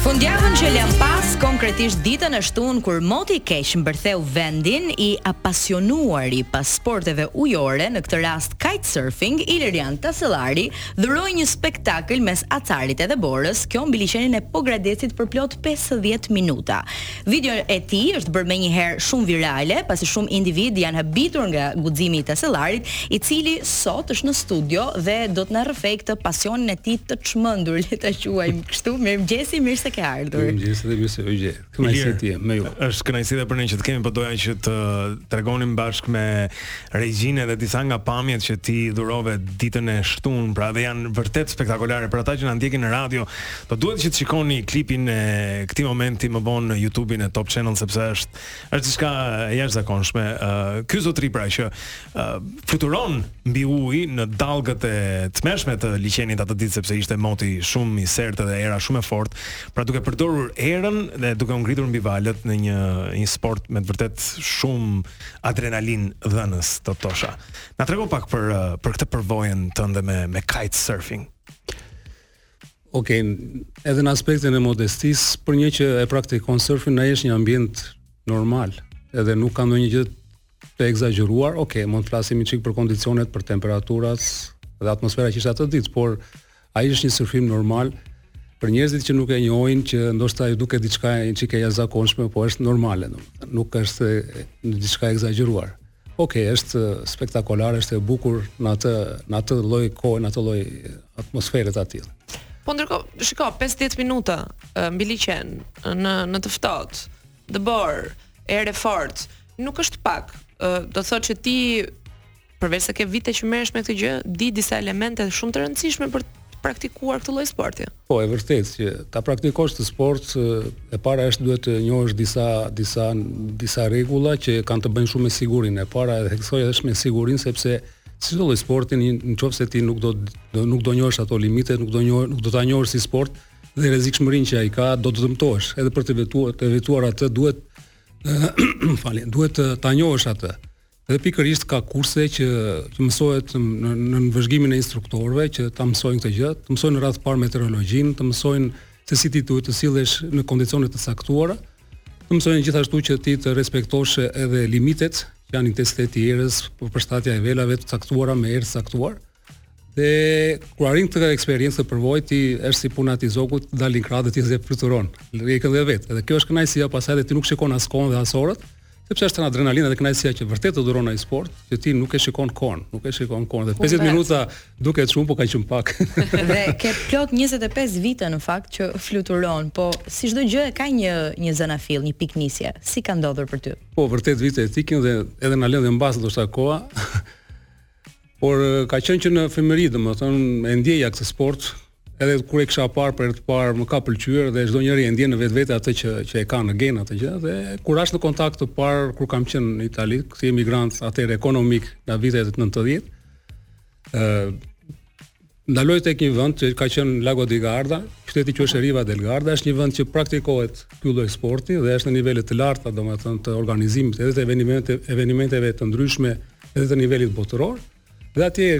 Fundjavën që lamë pas, konkretisht ditën e shtunë kur moti i keq mbërtheu vendin, i apasionuari pas sporteve ujore, në këtë rast kitesurfing, Ilirjan Tasellari dhuroi një spektakël mes acarit edhe borës, kjo mbi liqenin e Pogradecit për plot pesëdhjetë minuta. Video e tij është bërë menjëherë shumë virale, pasi shumë individë janë habitur nga guximi i Tasellarit, i cili sot është në studio dhe do të na rrëfejë këtë pasionin e tij të çmendur, le ta quajmë kështu. Mirëmëngjes e mirë se ke ardhur. Mirëmëngjes dhe mirë se u gjeta. Kënaqësi të jem me ju. Është kënaqësi edhe për ne që të kemi, po doja që të tregonim bashkë me regjinë edhe disa nga pamjet që ti dhurove ditën e shtunë, pra dhe janë vërtet spektakolare për ata që na ndjekin në radio. Do duhet që të shikoni klipin e këtij momenti më vonë në YouTube-in e Top Channel sepse është është diçka e jashtëzakonshme. Uh, ky zotëri pra që uh, fluturon mbi ujë në dallgët e tmerrshme të liqenit atë ditë sepse ishte moti shumë i sertë dhe era shumë e fortë, pra duke përdorur erën dhe duke u ngritur mbi valët në një një sport me të vërtetë shumë adrenalinëdhënës të thosha. Na trego pak për uh, për këtë përvojën tënde me me kite surfing. Ok, edhe në aspektin e modestisë, për një që e praktikon surfin, ai është një ambient normal, edhe nuk ka ndonjë gjë të ekzagjeruar. Ok, mund të flasim një çik për kondicionet, për temperaturat dhe atmosfera që ishte atë ditë, por ai është një surfim normal për njerëzit që nuk e njohin që ndoshta ju duket diçka një çikë e jashtëzakonshme, po është normale, nuk është diçka e ekzagjeruar. Ok, është spektakolare, është e bukur në atë në atë lloj kohe, në atë lloj atmosfere të atillë. Po ndërkohë, shiko, 50 minuta mbi liqen në në të ftohtë, dëborë, erë e fortë, nuk është pak. Do të thotë që ti përveç se ke vite që merresh me këtë gjë, di disa elemente shumë të rëndësishme për praktikuar këtë lloj sporti. Po, e vërtetë që ta praktikosh këtë sport e para është duhet të njohësh disa disa disa rregulla që kanë të bëjnë shumë me sigurinë. E para e theksoj edhe është me sigurinë sepse si çdo lloj sporti në qoftë se ti nuk do do nuk do njohësh ato limitet, nuk do njohësh, nuk do ta njohësh si sport dhe rrezikshmërinë që ai ka, do të dëmtohesh. Edhe për ta evituar, ta evituar atë duhet, më fal, duhet ta njohësh atë. Dhe pikërisht ka kurse që të mësohet në nën vëzhgimin e instruktorëve që ta mësojnë këtë gjë, të mësojnë në radhë të parë meteorologjinë, të mësojnë se si ti duhet të sillesh në kondicione të caktuara, të mësojnë gjithashtu që ti të respektosh edhe limitet, që janë intensiteti i erës, përshtatja e velave të caktuara me erë të caktuar. Dhe kur arrin këtë eksperiencë përvojë ti është si puna e zogut, dalin krahët dhe ti zë fluturon. Ikën dhe vet. Edhe kjo është kënaqësia pasaj dhe ti nuk shikon as kohën dhe as orët, sepse është adrenalina dhe kënaqësia që vërtet të dhuron ai sport, që ti nuk e shikon kohën, nuk e shikon kohën. Dhe 50 minuta duket shumë, por ka qenë pak. dhe ke plot 25 vite në fakt që fluturon, po si çdo gjë ka një një zanafillë, një pikënisje. Si ka ndodhur për ty? Po vërtet vitet ikin dhe edhe na lënë mbas ndoshta koha. Por ka qenë që në fëmëri, domethënë, e ndjeja këtë sport, edhe kur e kisha parë për të parë më ka pëlqyer dhe çdo njeri e ndjen në vetvete atë që që e ka në gen atë gjë dhe kur rashë në kontakt të parë kur kam qenë në Itali, si emigrant atëherë ekonomik nga vitet 90, ë Ndaloj tek një vend që ka qenë Lago di Garda, qyteti quhej Riva del Garda, është një vend që praktikohet ky lloj sporti dhe është në nivele të larta, domethënë të organizimit edhe të evenimente, evenimenteve të ndryshme edhe të nivelit botëror. Dhe atje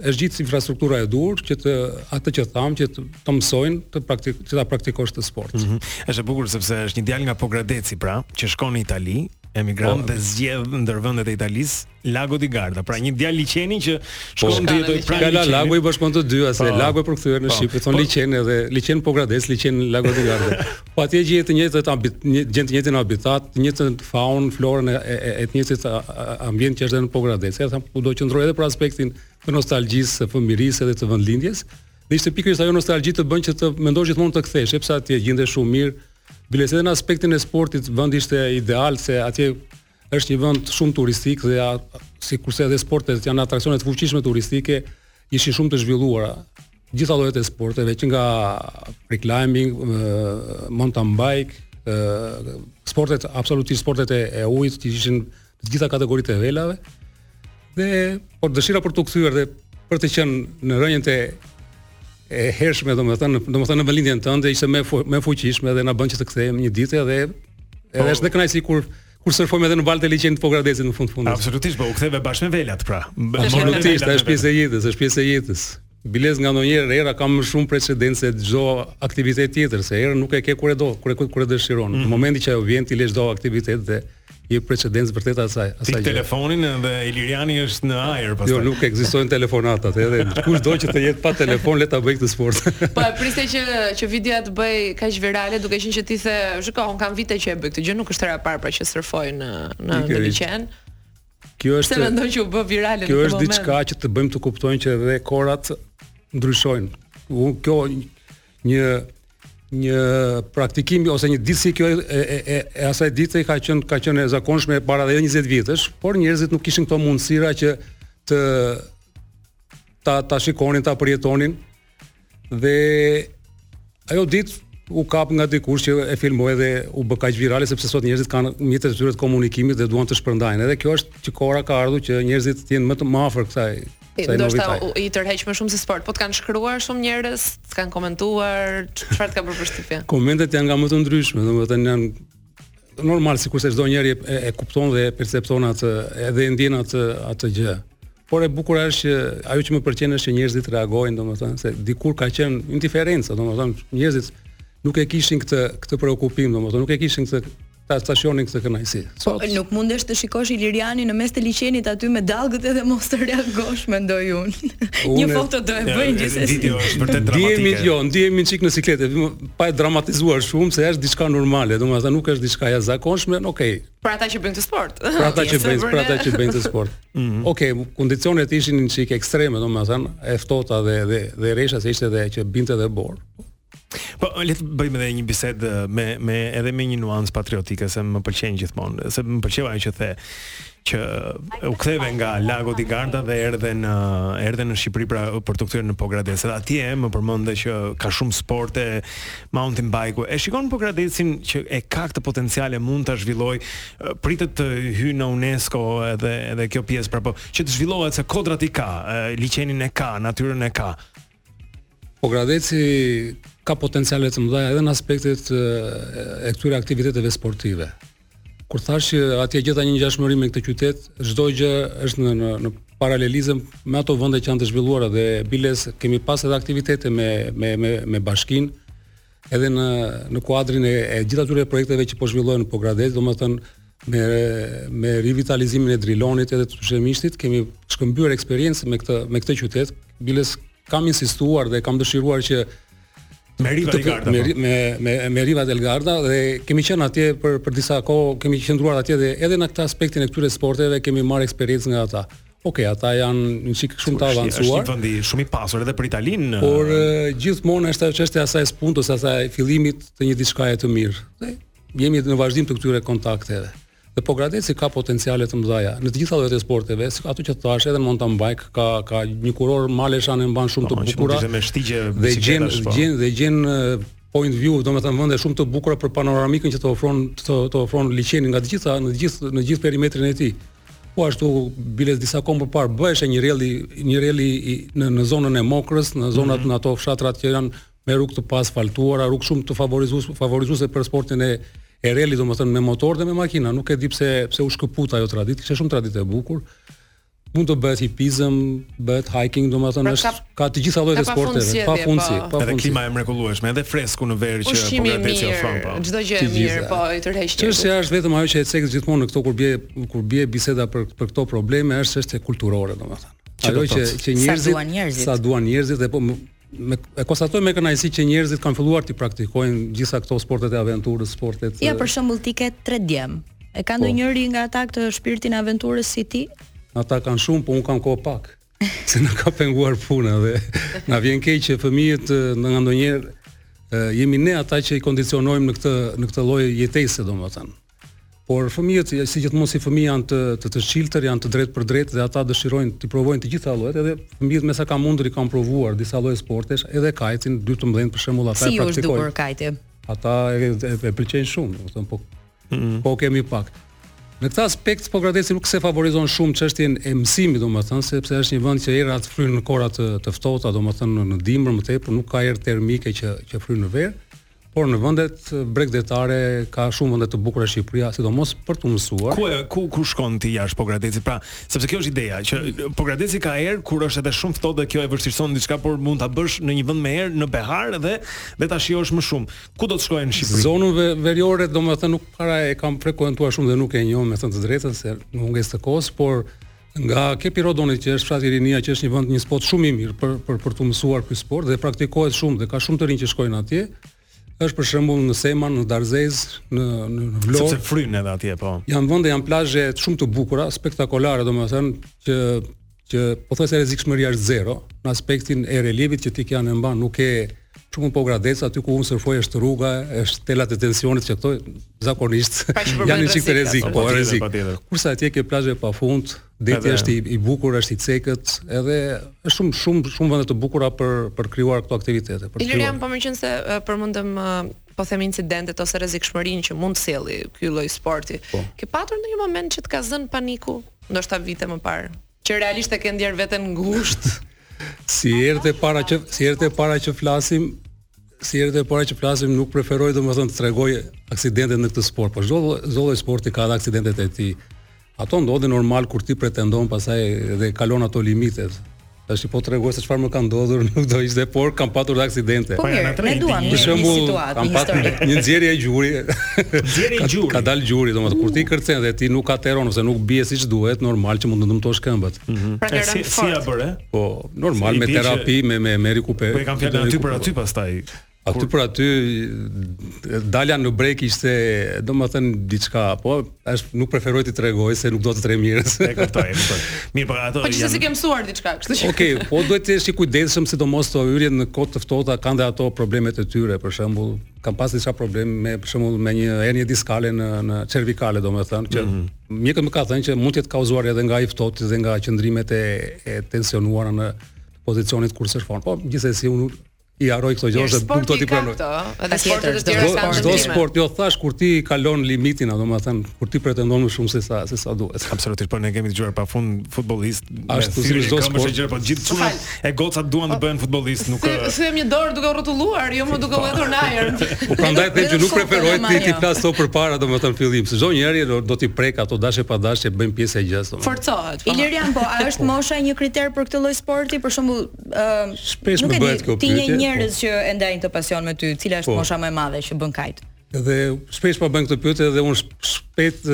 është gjithë infrastruktura e duhur që të atë që tham që të, të mësojnë të praktik, që ta praktikosh këtë sport. Mm -hmm. Është e bukur sepse është një djalë nga Pogradeci pra, që shkon në Itali, emigrant po. dhe zgjedh ndër vendet e Italisë Lago di Garda, pra një djalë liqeni që po, shkon të jetojë pranë liqenit. Ka Lago i bashkon të dy, pasaj po. Lago e përkthyer në po. shqip, thon liqen edhe liqen Pogradec, liqen Lago di Garda. Po atje gjen të njëjtë të ambit, gjen të njëjtin habitat, të njëjtën faunë, florën e e, e të njëjtit ambient që është në Pogradec. Edhe thashë këtu do qëndroj edhe për aspektin të nostalgjisë së fëmirisë edhe të vendlindjes. Dhe ishte pikërisht ajo nostalgji të bën që të mendosh gjithmonë të kthesh, sepse atje gjendesh shumë mirë. Biles edhe në aspektin e sportit, vendi ishte ideal se atje Është një vend shumë turistik dhe ja, sikurse edhe sportet janë atraksione të fuqishme turistike, ishin shumë të zhvilluara të gjitha llojet e sporteve, që nga free climbing, mountain bike, sportet absolutisht sportet e, e ujit që ishin të gjitha kategoritë e velave. Dhe por dëshira për t'u kthyer dhe për të qenë në rrënjët e e hershme, domethënë, domethënë në vendlindjen tënde ishte më e fuqishme dhe na bën që të kthehemi një ditë dhe edhe po. është një kënaqësi kur kur surfojmë edhe në valët e liqenit të Pogradecit në fund fundit. Absolutisht, po u ktheve bashkë me velat pra. Absolutisht, është pjesë e jetës, është pjesë e jetës. Biles nga ndonjëherë era ka më shumë precedencë se çdo aktivitet tjetër, se erën nuk e ke kur e do, kur e kur e dëshiron. Mm -hmm. Në mhm. momentin që ajo vjen ti le çdo aktivitet dhe i jep precedencë vërtet asaj, asaj. Fik telefonin dhe Iliriani është në ajër pastaj. Jo, nuk ekzistojnë telefonatat, edhe kush do që të jetë pa telefon le ta bëjë këtë sport. Po e prisje që që videoja të bëhej kaq virale duke qenë që ti the, shikoj, un kam vite që e bëj këtë gjë, nuk është hera e parë pra që surfoj në në liqen. Kjo është Se mendoj që u bë virale në këtë moment. Kjo është diçka që të bën të kuptosh që edhe kohërat ndryshojnë. Kjo një një praktikim ose një ditë si kjo e e e, e asaj dite ka qenë ka qenë e zakonshme para edhe 20 vjetësh, por njerëzit nuk kishin këto mundësira që të ta ta shikonin, ta përjetonin. Dhe ajo ditë u kap nga dikush që e filmoi dhe u bë kaq virale sepse sot njerëzit kanë mjetet e tyre të komunikimit dhe duan të shpërndajnë. Edhe kjo është që koha ka ardhur që njerëzit të jenë më të më afër kësaj kësaj Ndoshta i tërheq më shumë se sporti. Po të kanë shkruar shumë njerëz, të kanë komentuar, çfarë të ka bërë përshtypje? Komentet janë nga më të ndryshme, domethënë janë Normal sikurse çdo njeri e, e kupton dhe e percepton atë edhe e ndjen atë atë gjë. Por e bukura është që ajo që më pëlqen është që njerëzit reagojnë, domethënë se dikur ka qenë indiferenca, domethënë njerëzit nuk e kishin këtë këtë preokupim, domethënë nuk e kishin këtë ta shijonin këtë kënaqësi. Po, Sot po, nuk mundesh të shikosh Ilirianin në mes të liqenit aty me dallgët edhe mos të reagosh mendoj unë. Një foto do e bëjnë gjithsesi. Video është vërtet dramatike. Ndihemi jo, ndihemi çik në siklet. pa e dramatizuar shumë se është diçka normale, domethënë nuk është diçka e jashtëzakonshme, ok. Për ata që bëjnë këtë sport. Për ata që bëjnë, për ata që bëjnë këtë sport. Mhm. Ok, kondicionet ishin një çik ekstreme, domethënë, e ftohta dhe dhe dhe reshja se ishte edhe që binte edhe borë. Po le të bëjmë edhe një bisedë me me edhe me një nuancë patriotike se më pëlqen gjithmonë, se më pëlqeu ajo që the. që u ktheve nga Lago di Garda dhe erdhe në erdhe në Shqipëri pra për t'u kthyer në Pogradec. Dhe atje më përmende që ka shumë sporte, mountain bike-u. E shikon Pogradecin që e ka këtë potencial e mund ta zhvillojë, pritet të hyjë në UNESCO edhe edhe kjo pjesë pra po që të zhvillohet se kodrat i ka, liqenin e ka, natyrën e ka. Pogradeci ka potenciale të mëdha edhe në aspektet e këtyre aktiviteteve sportive. Kur thashë që atje gjeta një ngjashmëri me këtë qytet, çdo gjë është në në në paralelizëm me ato vende që janë të zhvilluara dhe biles kemi pas edhe aktivitete me me me me bashkinë edhe në në kuadrin e, e gjithë atyre projekteve që po zhvillohen në Pogradec, domethënë me me rivitalizimin e Drilonit edhe të Tushemishtit, kemi shkëmbyer eksperiencë me këtë me këtë qytet, biles kam insistuar dhe kam dëshiruar që me Riva del Garda me po. me me, me Riva del Garda dhe kemi qenë atje për për disa kohë, kemi qëndruar atje dhe edhe në këtë aspektin e këtyre sporteve kemi marrë eksperiencë nga ata. Ok, ata janë një çik shumë të avancuar. Është një vend shumë i pasur edhe për Italinë. Në... Por gjithmonë është ajo çështja e asaj spuntos, asaj fillimit të një diçkaje të mirë. Dhe jemi në vazhdim të këtyre kontakteve. Dhe Pogradeci ka potenciale të mëdha në të gjitha llojet e sporteve, si ato që thashë edhe mountain bike ka ka një kurorë malesh anembanë shumë të po, bukura. Dhe shtigje dhe gjen po. gjen dhe gjen point view, domethënë vende shumë të bukura për panoramikën që të ofron të të ofron liqeni nga të gjitha në të gjithë në gjithë perimetrin e tij. Po ashtu bile disa kohë më parë bëheshe një reli një reli në në zonën e Mokrës, në zonat mm -hmm. në ato fshatrat që janë me rrugë të paasfaltuara, rrugë shumë të favorizuese favorizuese për sportin e e relit, domethënë me motor dhe me makina. Nuk e di pse pse u shkëput ajo traditë, ishte shumë traditë e bukur. Mund të bëhet hipizëm, bëhet hiking, domethënë pra është Ka të gjitha llojet e sporteve, pafundësi, pafundësi. Edhe klima e mrekullueshme, edhe fresku në verë që Pogradeci ofron po. Çdo gjë e mirë, po i tërheq ti. Çështja është vetëm ajo që e cek gjithmonë në këto kur bie kur bie biseda për për këto probleme është çështje kulturore domethënë. Ajo që që njerëzit sa duan njerëzit dhe po me e konstatoj me kënaqësi që njerëzit kanë filluar të praktikojnë gjitha këto sportet e aventurës, sportet. Ja për shembull ti ke 3 djem. E ka po. ndonjëri nga ata këtë shpirtin e aventurës si ti? Ata kanë shumë, po un kam kohë pak. se na ka penguar puna dhe na vjen keq që fëmijët nganjëherë jemi ne ata që i kondicionojmë në këtë në këtë lloj jetese domethënë. Por fëmijët si gjithmonë si fëmijë janë të të të çiltër, janë të drejtpërdrejtë dhe ata dëshirojnë t'i provojnë të gjitha llojet, edhe fëmijët e mi sa kanë mundur i kanë provuar disa lloje sportesh, edhe kajtin dy të mëdhenjtë për shembull ata e praktikojnë. Si u është dukur kajti? Ata e, e, e pëlqejnë shumë, domethënë po Mm. Po kemi pak. Në këtë aspekt Pogradeci nuk se favorizon shumë çështjen e mësimit, domethënë, sepse është një vend që erërat fryjnë në kohëra të të ftohta, domethënë në dimër më tepër nuk ka erë termike që që fryn në verë. Por në vendet bregdetare ka shumë vende të bukura Shqipëria, sidomos për t'u mësuar. Ku e, ku ku shkon ti jashtë Pogradecit? Pra, sepse kjo është ideja që mm. Pogradeci ka erë kur është edhe shumë ftohtë dhe kjo e vështirëson diçka, por mund ta bësh në një vend me erë në behar dhe dhe ta shijosh më shumë. Ku do të shkoje në Shqipëri? Zonën ve, veriore, domethënë nuk para e kam frekuentuar shumë dhe nuk e njoh me thënë të drejtën se në mungesë të kohës, por nga Kepi i Rodonit që është fshati Rinia që është një vend një spot shumë i mirë për për për t'u mësuar ky sport dhe praktikohet shumë dhe ka shumë të rinj që shkojnë atje. Është për shembull në Seman, në Darëzezë, në në Vlorë. Sepse fryn edhe atje po. Janë vende, janë plazhe shumë të bukura, spektakolare domethënë që që pothuajse rrezikshmëria është zero në aspektin e relievit që ti ke anembanë, nuk ke si në Pogradec aty ku unë surfoj është rruga, është telat e tensionit që këto zakonisht janë një çikë rrezik, po rrezik. Kurse atje ke plazhe pa fund, deti është i, i bukur, është i cekët, edhe është shumë shumë shumë vende të bukura për për krijuar këto aktivitete. Për Ilirian po meqenëse përmendëm po them incidentet ose rrezikshmërinë që mund të sjelli ky lloj sporti. Ke patur ndonjë moment që të ka zënë paniku, ndoshta vite më parë, që realisht e ke ndier veten ngushtë? Si herë e parë që si herë e parë që flasim, si herë e parë që flasim nuk preferoj domethënë të tregoj aksidentet në këtë sport, por çdo çdo lloj sporti ka dhe aksidentet e tij. Ato ndodhin normal kur ti pretendon pastaj dhe kalon ato limitet. Tash po tregoj se çfarë më ka ndodhur, nuk do doja, por kam patur dhe aksidente. Po, po mirë, ne duam një situatë, kam patur një nxjerrje gjuri. Nxjerrje gjuri. Ka dal gjuri, domethënë kur ti kërcen dhe ti nuk ateron ose nuk bie siç duhet, normal që mund të dëmtosh këmbët. Mhm. Pra ke rënë fort. Si ia bëre? Po, normal me terapi, me me me rikuper. Po e kam fjalën aty për aty pastaj. Aty për aty dalja në breg ishte, domethënë diçka, po as nuk preferoj t'i tregoj se nuk do të tre mirë. E kuptoj, e kuptoj. Mirë, po ato po, janë. Po se ke mësuar diçka, kështu që. Okej, okay, po duhet të jesh i kujdesshëm sidomos te hyrjet në kohë të ftohta kanë dhe ato problemet e tyre, për shembull, kam pas disa probleme për shembull me një hernie diskale në në cervikale, domethënë që mm -hmm. mjekët më kanë thënë që mund të jetë kauzuar edhe nga i ftohti dhe nga qëndrimet e, e tensionuara të pozicionit kur sërfon. Po gjithsesi unë i harroj këto gjëra dhe nuk do t'i pranoj. Edhe sportet e tjera kanë çdo sport, jo thashë kur ti kalon limitin, domethënë kur ti pretendon më shumë se sa se sa duhet. Absolutisht, por ne kemi dëgjuar pafund futbollistë, ashtu si çdo sport, gjëra po gjithë çuna e gocat duan të bëhen futbollistë, nuk ka. Thyejmë një dorë duke rrotulluar, jo më duke u hedhur në ajër. Po prandaj them që nuk preferoj t'i t'i flas sot përpara domethënë fillim, se çdo njeri do t'i prek ato dashje pa dashje bëjnë pjesë e gjësë. Forcohet. Po. Ilirian po, a është mosha një kriter për këtë lloj sporti, për shembull Ëm, shpesh më bëhet kjo pyetje. Ti njeh njerëz po. që e ndajnë këtë pasion me ty, cila është po. mosha më e madhe që bën kajt? Dhe shpesh ma bëjnë këtë pyetje dhe unë shpejt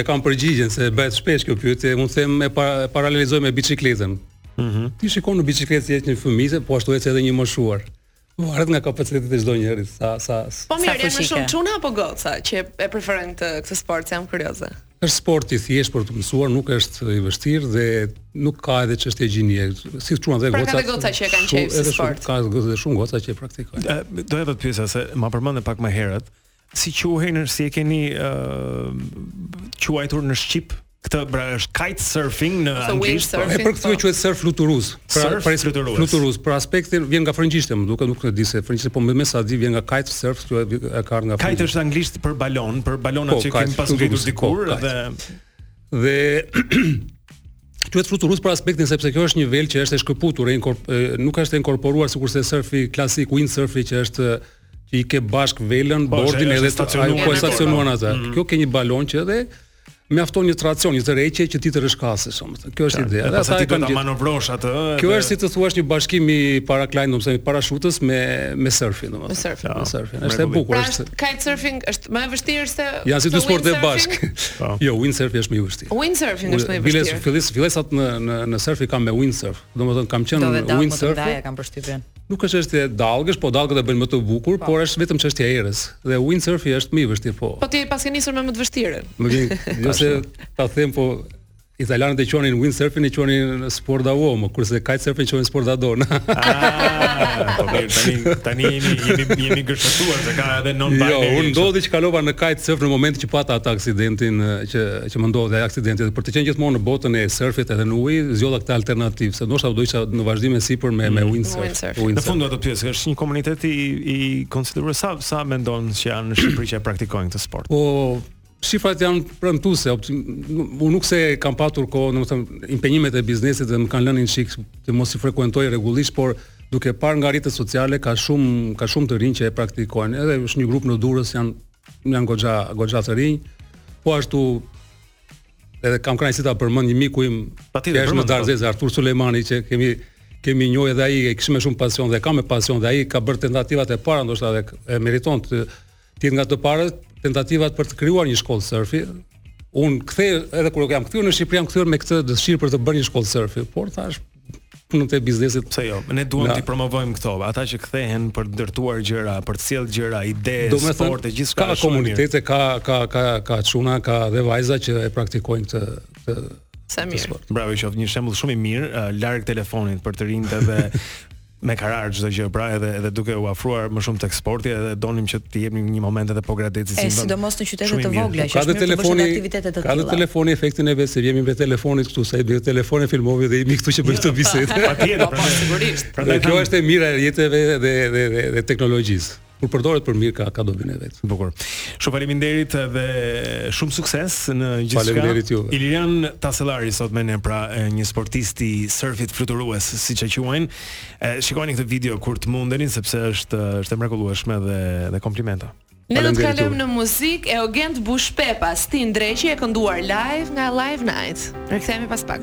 e kam përgjigjen se bëhet shpesh kjo pyetje, mund të them e para, paralelizoj me biçikletën. Mhm. Mm ti shikon në biçikletë si një fëmijë, po ashtu ecën edhe një moshuar. Varet nga kapaciteti i çdo njeriu, sa sa Po mirë, janë më shumë çuna apo goca që e preferojnë këtë këtë sport, jam kurioze. Është sport i thjeshtë për t'u mësuar, nuk është i vështirë dhe nuk ka edhe çështje gjinie. Si çuna dhe pra goca. Pra ka goca që e kanë qejf si sport. Ka goca dhe shumë goca që e praktikojnë. Doja dhe të pyesja se ma përmende pak më herët, si quhen, si e keni uh, quajtur në shqip këtë, pra është kite surfing në anglisht. Po. E përkthe po. quhet surf fluturues. Pra, surf pra, fluturues. Fluturues, për aspektin vjen nga frëngjishtja, më duket, nuk e di se frëngjishtja po më me sa di vjen nga kite surf, që e ka nga Kite është anglisht për balonë, për balonat po, që kemi pas ngjitur dikur po, dhe dhe quhet fluturues për aspektin sepse kjo është një velë që është e shkëputur, nuk është e inkorporuar sikurse surfi klasik, windsurfi që është që i ke bashkë velën, po, bordin edhe ajo po, stacionon atë. Mm -hmm. Kjo ka një balonë që edhe mjafton një traksion, një tërheqje që ti të rrëshqasësh, domethënë. Kjo është ideja. Dhe sa ti do ta manovrosh atë. Kjo është si të thuash një bashkim i paraglajd, domethënë parashutës me me surfin, domethënë. Me surfin, me surfin. Është e bukur, pra, është. Kite surfing është më e vështirë se Ja si dy sporte bashkë. Po. Jo, windsurfi është më i vështirë. Windsurfi është më i vështirë. Biles, fillis, fillesat në në në surf i kam me windsurf. Domethënë kam qenë windsurf. Do të dam, kam përshtypjen. Nuk është çështje dallgësh, po dallgët e bëjnë më të bukur, po. por është vetëm çështje e erës. Dhe windsurfi është më i vështirë, po. Po ti paske nisur me më të vështirën. Më vjen, jo se ta them, po italianët e quanin windsurfin e quanin sport da uomo, kurse kitesurfin e quanin sport da donna. Ah, po mirë, tani tani jemi jemi jemi gërshetuar se ka edhe non Jo, unë ndodhi që kalova në kitesurf në momentin që pata atë aksidentin që e që më ndodhi ai aksidenti dhe për të qenë gjithmonë në botën e surfit edhe në ujë, zgjodha këtë alternativë, se ndoshta do isha në vazhdim e sipër me me mm, windsurf. Windsurf. Në fund do të pyes, është një komunitet i i konsideruar sa sa mendon se janë në Shqipëri që e praktikojnë këtë sport? Po shifrat janë premtuese. Unë nuk se kam patur kohë, domethënë impenjimet e biznesit dhe më kanë lënë një çikë të mos i frekuentoj rregullisht, por duke parë nga rrjetet sociale ka shumë ka shumë të rinj që e praktikojnë. Edhe është një grup në Durrës janë janë goxha goxha të rinj. Po ashtu edhe kam kënaqësi ta përmend një miku im, që është më darzez Artur Sulejmani që kemi kemi njohë edhe ai e kishte me shumë pasion dhe e ka me pasion dhe ai ka bërë tentativat e para ndoshta edhe e meriton të jetë nga të parët tentativat për të krijuar një shkollë surfi. Unë kthe edhe kur jam kthyer në Shqipëri jam kthyer me këtë dëshirë për të bërë një shkollë surfi, por thashë në të biznesit pse jo ne duam t'i promovojmë këto ata që kthehen për të ndërtuar gjëra për të sjellë gjëra ide sporte gjithçka ka komunitete ka ka ka ka çuna ka dhe vajza që e praktikojnë këtë këtë Sa mirë. Bravo, qoftë një shembull shumë i mirë, larg telefonit për të rinjtë dhe me karar çdo gjë, pra edhe edhe duke u afruar më shumë tek sporti edhe donim që të jepnim një moment edhe Pogradecit si vend. Sidomos në qytete të vogla, që është mirë të bësh aktivitete të tilla. Ka dhe telefoni efektin e vet se jemi me telefonin këtu, sa i bëj telefonin filmovi dhe jemi këtu që bëjmë këtë bisedë. Patjetër, pra sigurisht. Prandaj kjo është e mira e rrjeteve dhe dhe dhe dhe teknologjisë. Kur përdoret për mirë ka ka dobinë e vet. Bukur. Shumë faleminderit dhe shumë sukses në gjithçka. Faleminderit juve. Ilirian Tasellari sot me ne pra një sportist i surfit fluturues, siç e quajnë. Shikojeni këtë video kur të mundeni sepse është është e mrekullueshme dhe dhe komplimenta. Ne do të kalojmë në muzikë Eugent Bushpepa, Stinë Dreqi e kënduar live nga Live Night. Rikthehemi pas pak.